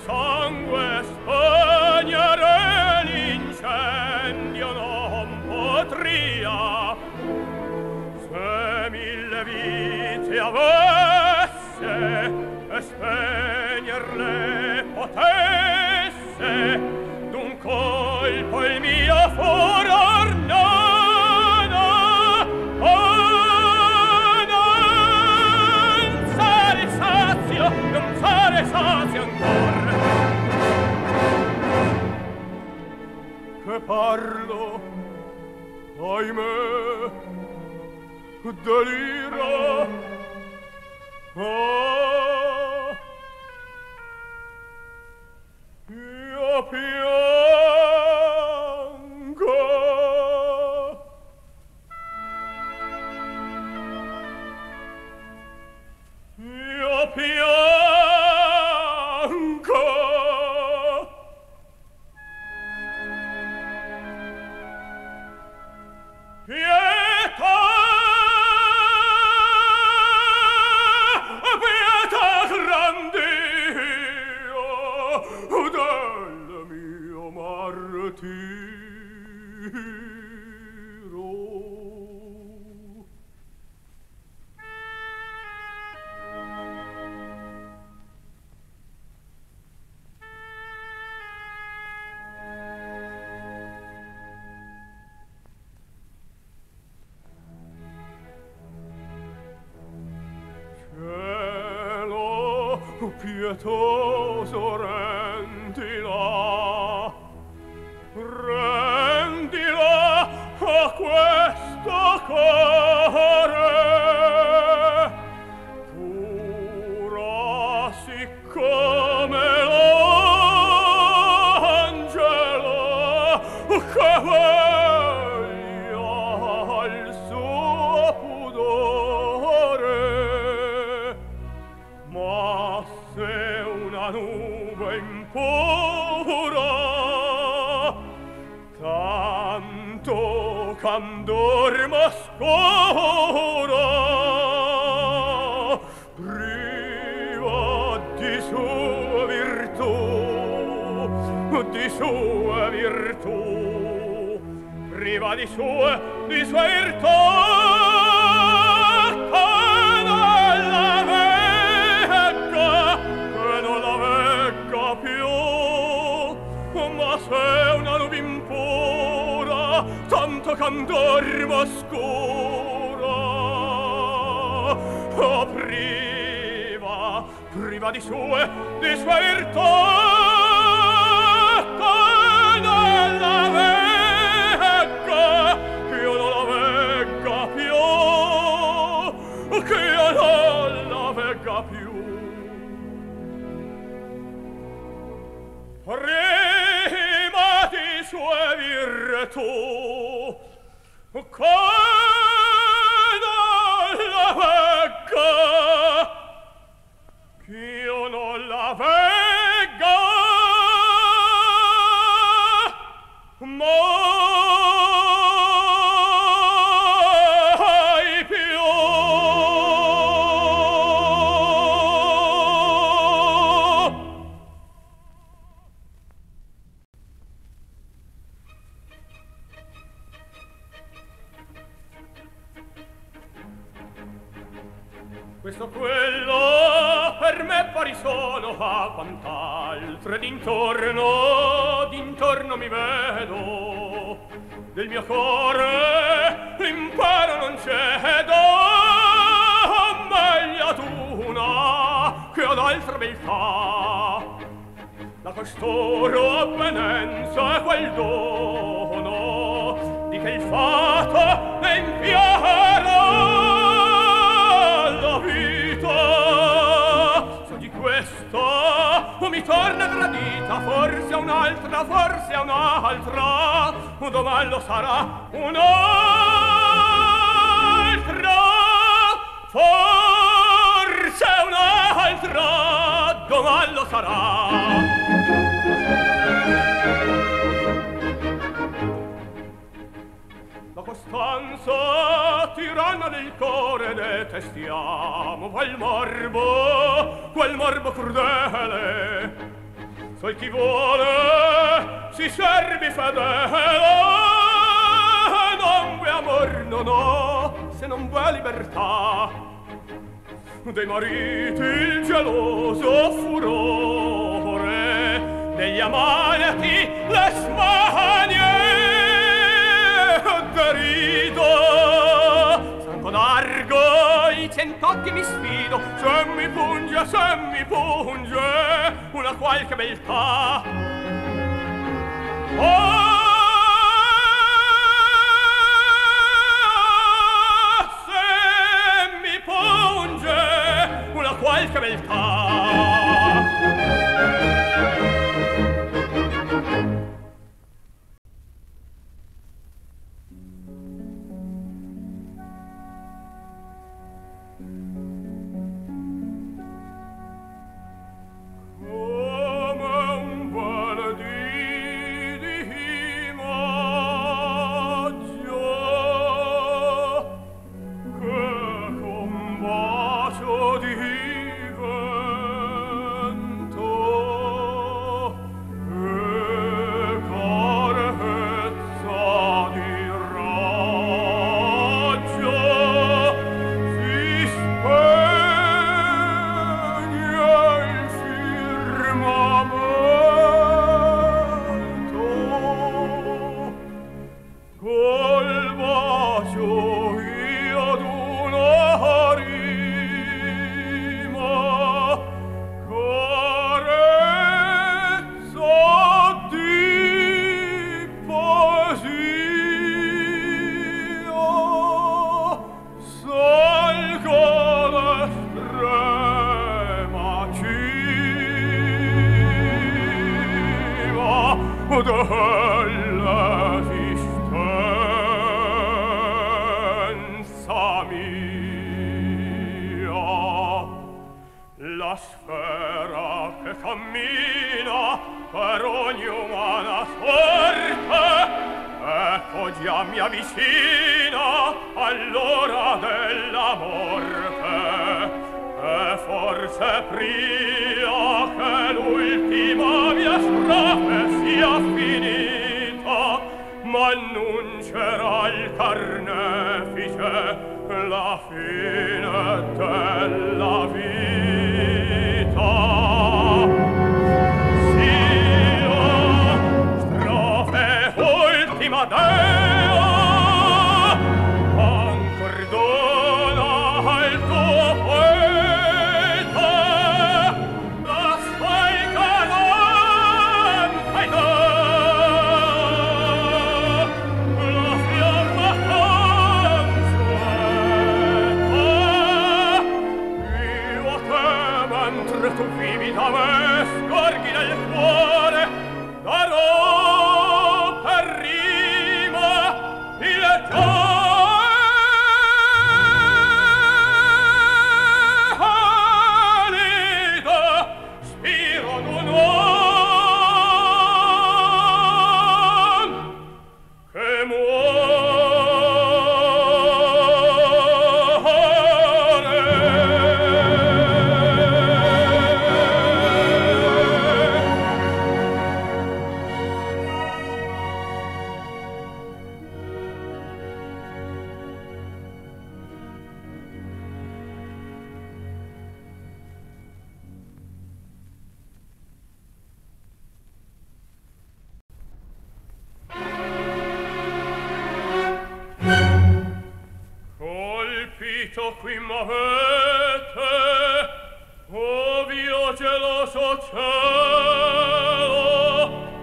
sangue spegnere l'incendio non potria. Se mille vite avesse e spegnerle potesse parlo ahimè deliro oh ah, io piango sua virtù priva di sua di sua virtù. Che non la vegga che se una nube tanto candor m'oscura. Oh priva priva di sue di sua virtù. tu, come Questo quello per me pari sono a quant'altre d'intorno, d'intorno mi vedo. Del mio cuore l'impero non cedo, meglio ad una che ad altra beltà. La costoro avvenenza è quel dono di che il fato ne inviata ritorna gradita, forse a un'altra, forse a un'altra, domani lo sarà un'altra, forse un'altra, domani lo sarà. costanza tiranna del core detestiamo quel morbo quel morbo crudele. Sol chi vuole si servi fedele. Non vuoi amor non ho se non vuoi libertà. Dei mariti il geloso furore degli amanti le margherita San con argo i cent'occhi mi sfido Se mi punge, se mi punge Una qualche beltà Oh! prima dei avete, o mio geloso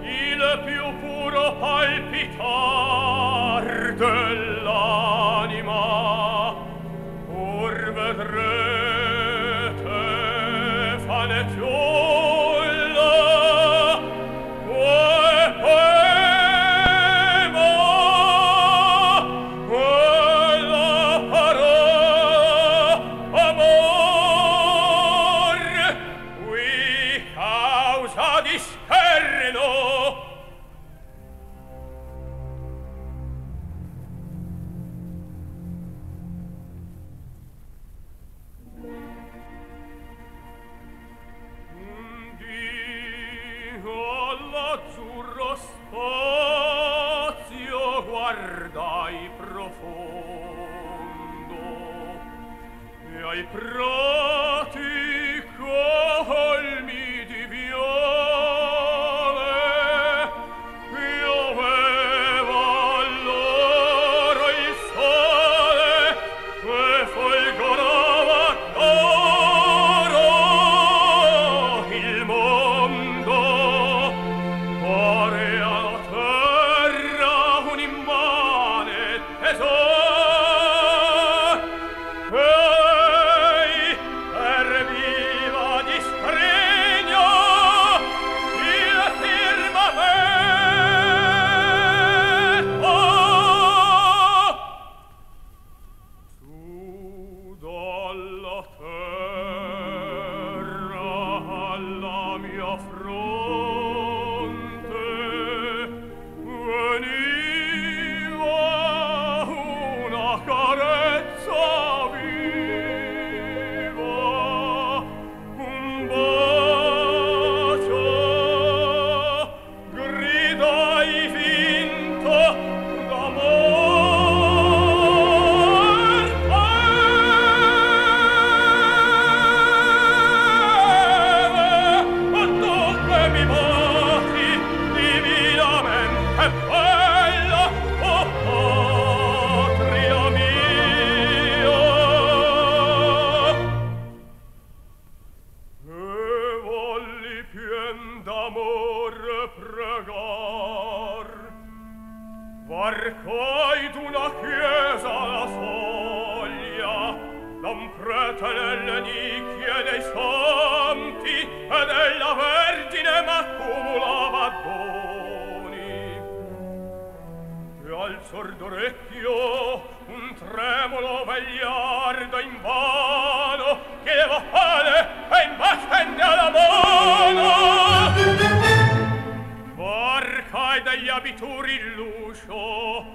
il più puro palpitar del comprata nelle nicchie dei santi e della Vergine m'accumulava doni. E al sordorecchio un tremolo vegliardo in vano chiedeva pane e in bastende alla mano. Varcai degli abituri l'uscio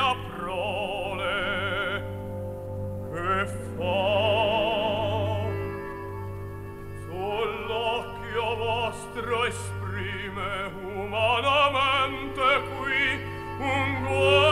mia prole. Che fa? Sull'occhio vostro esprime umanamente qui un guaio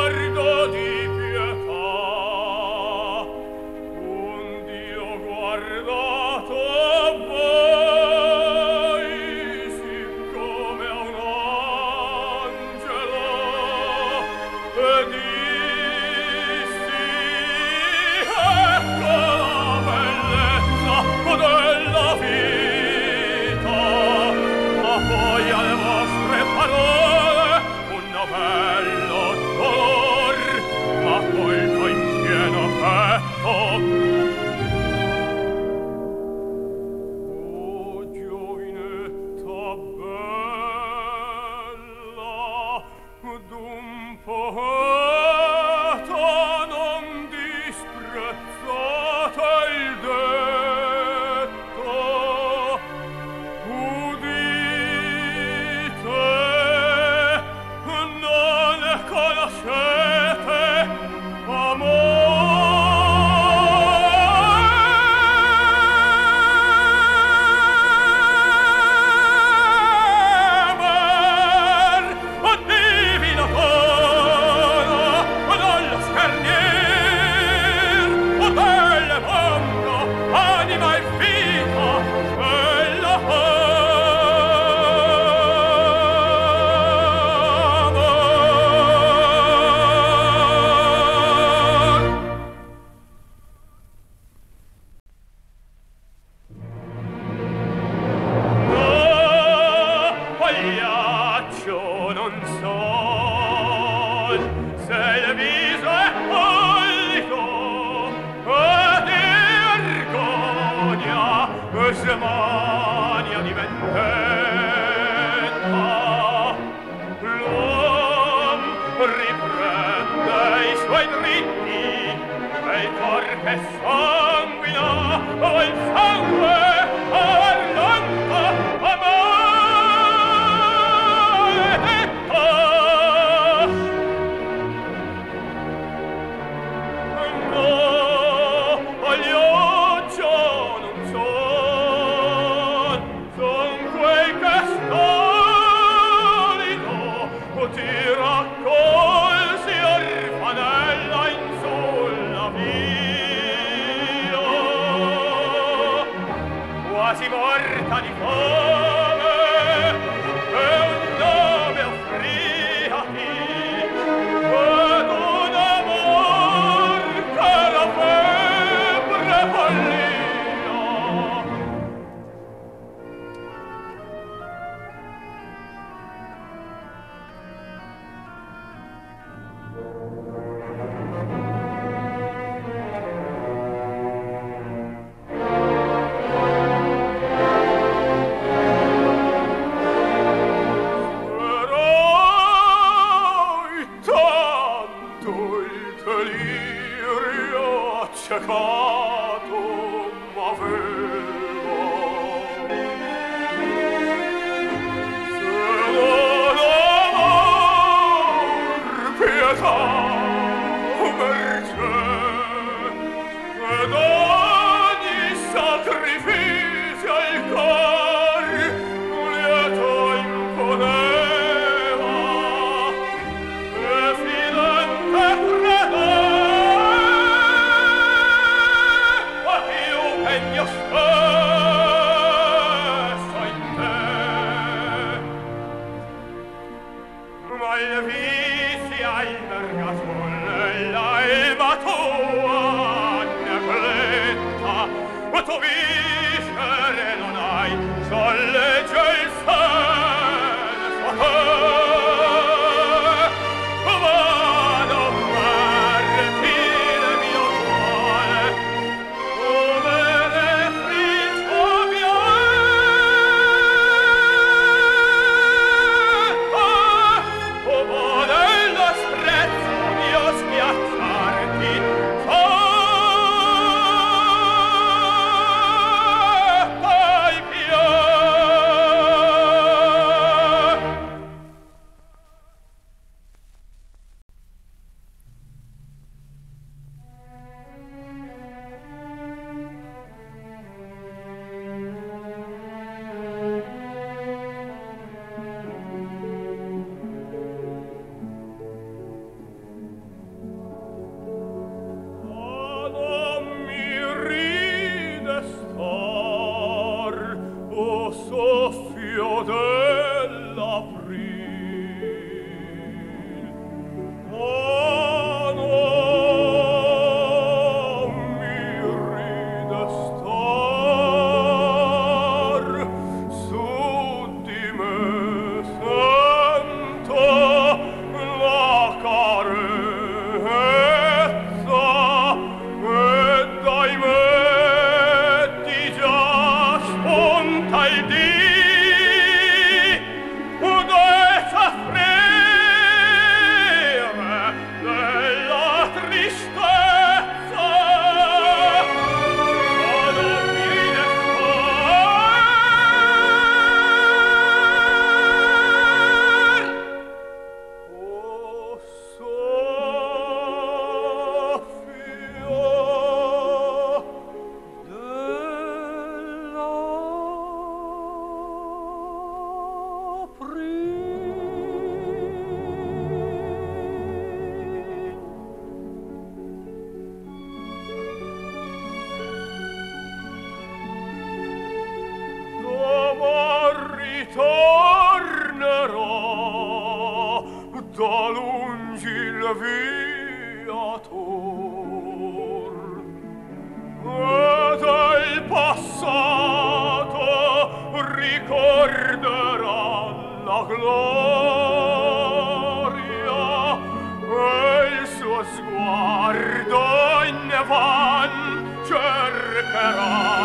God.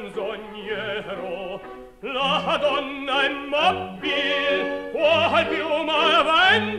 menzognero la donna è mobile qual piuma vento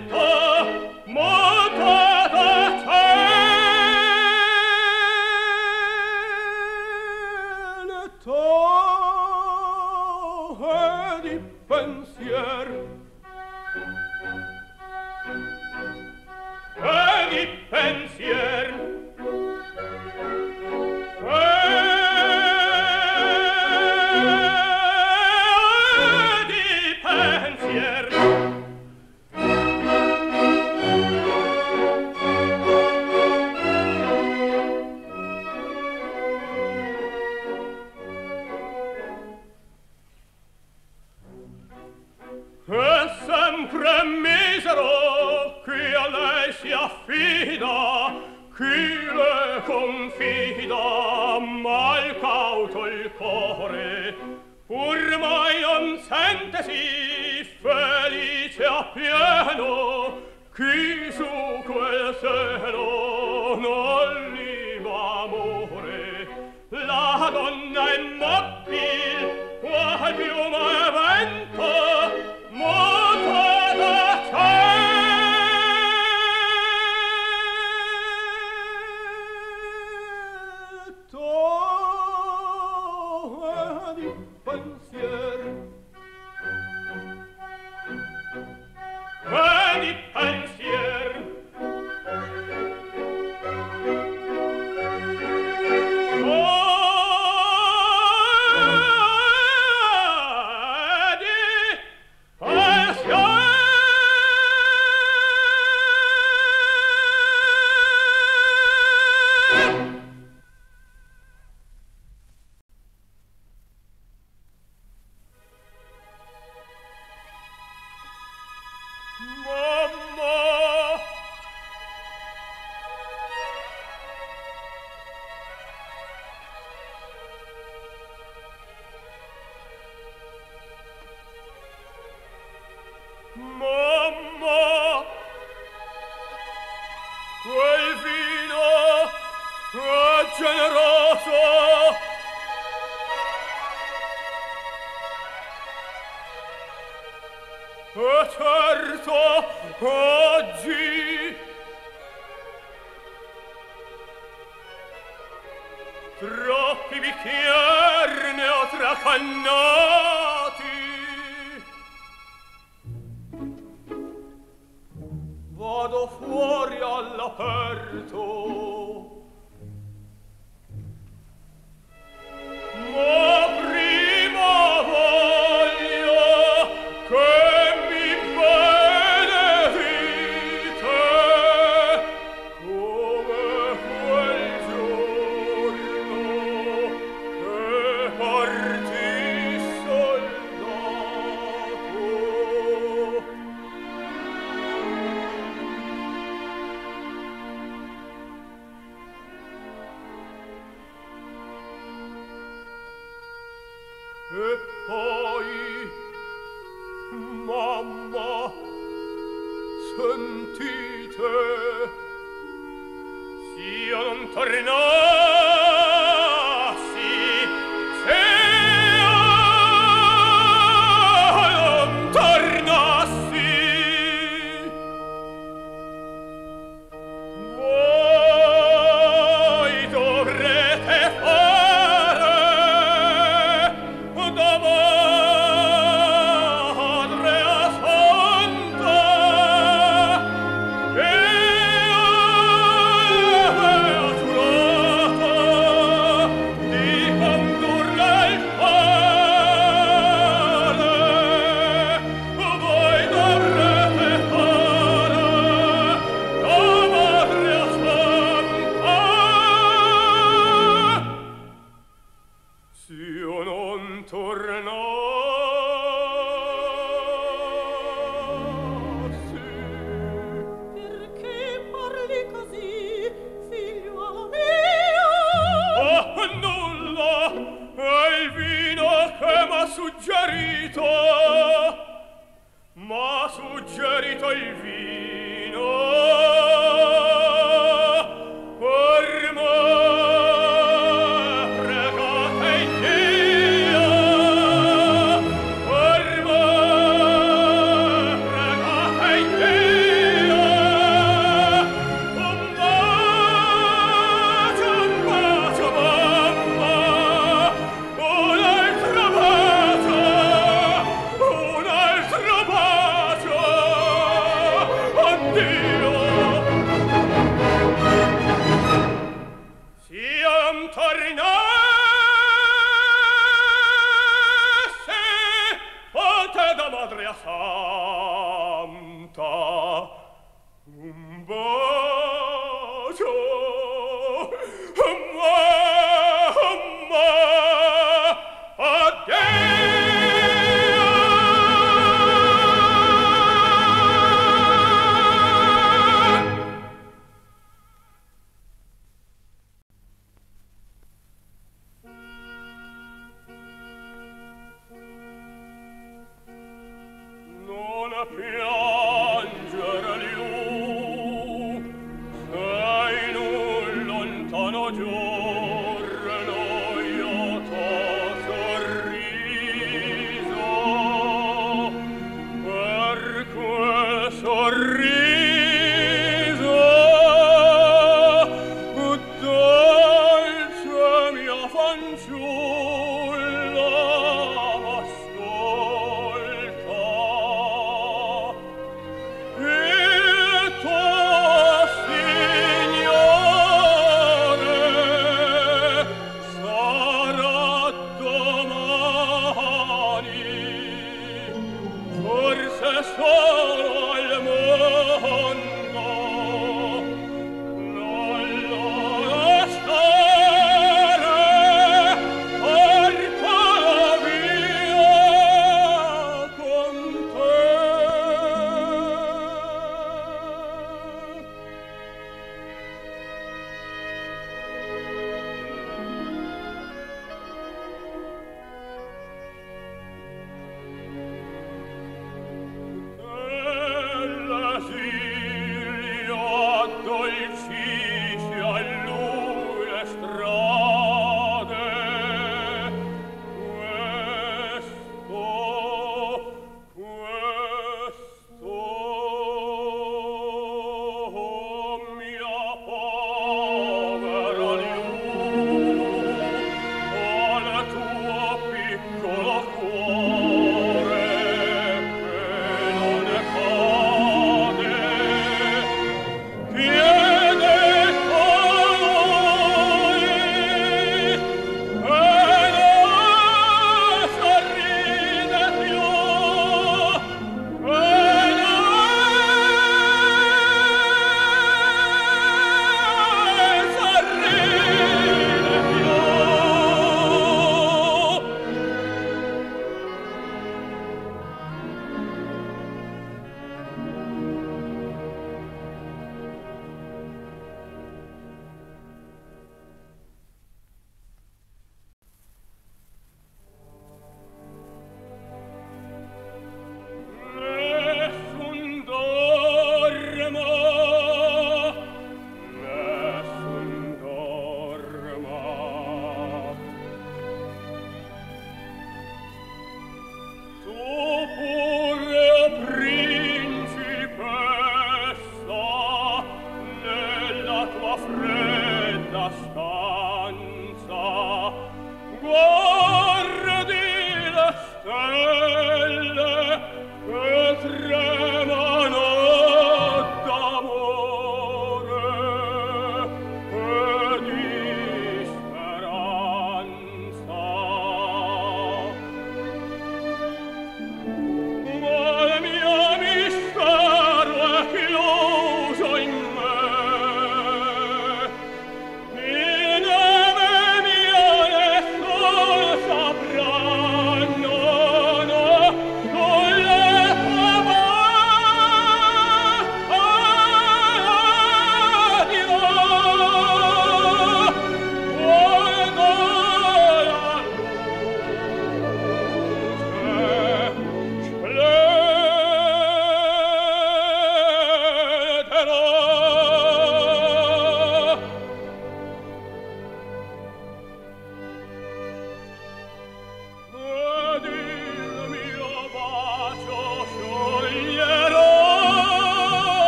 oggi troppi bicchierne ho tracannati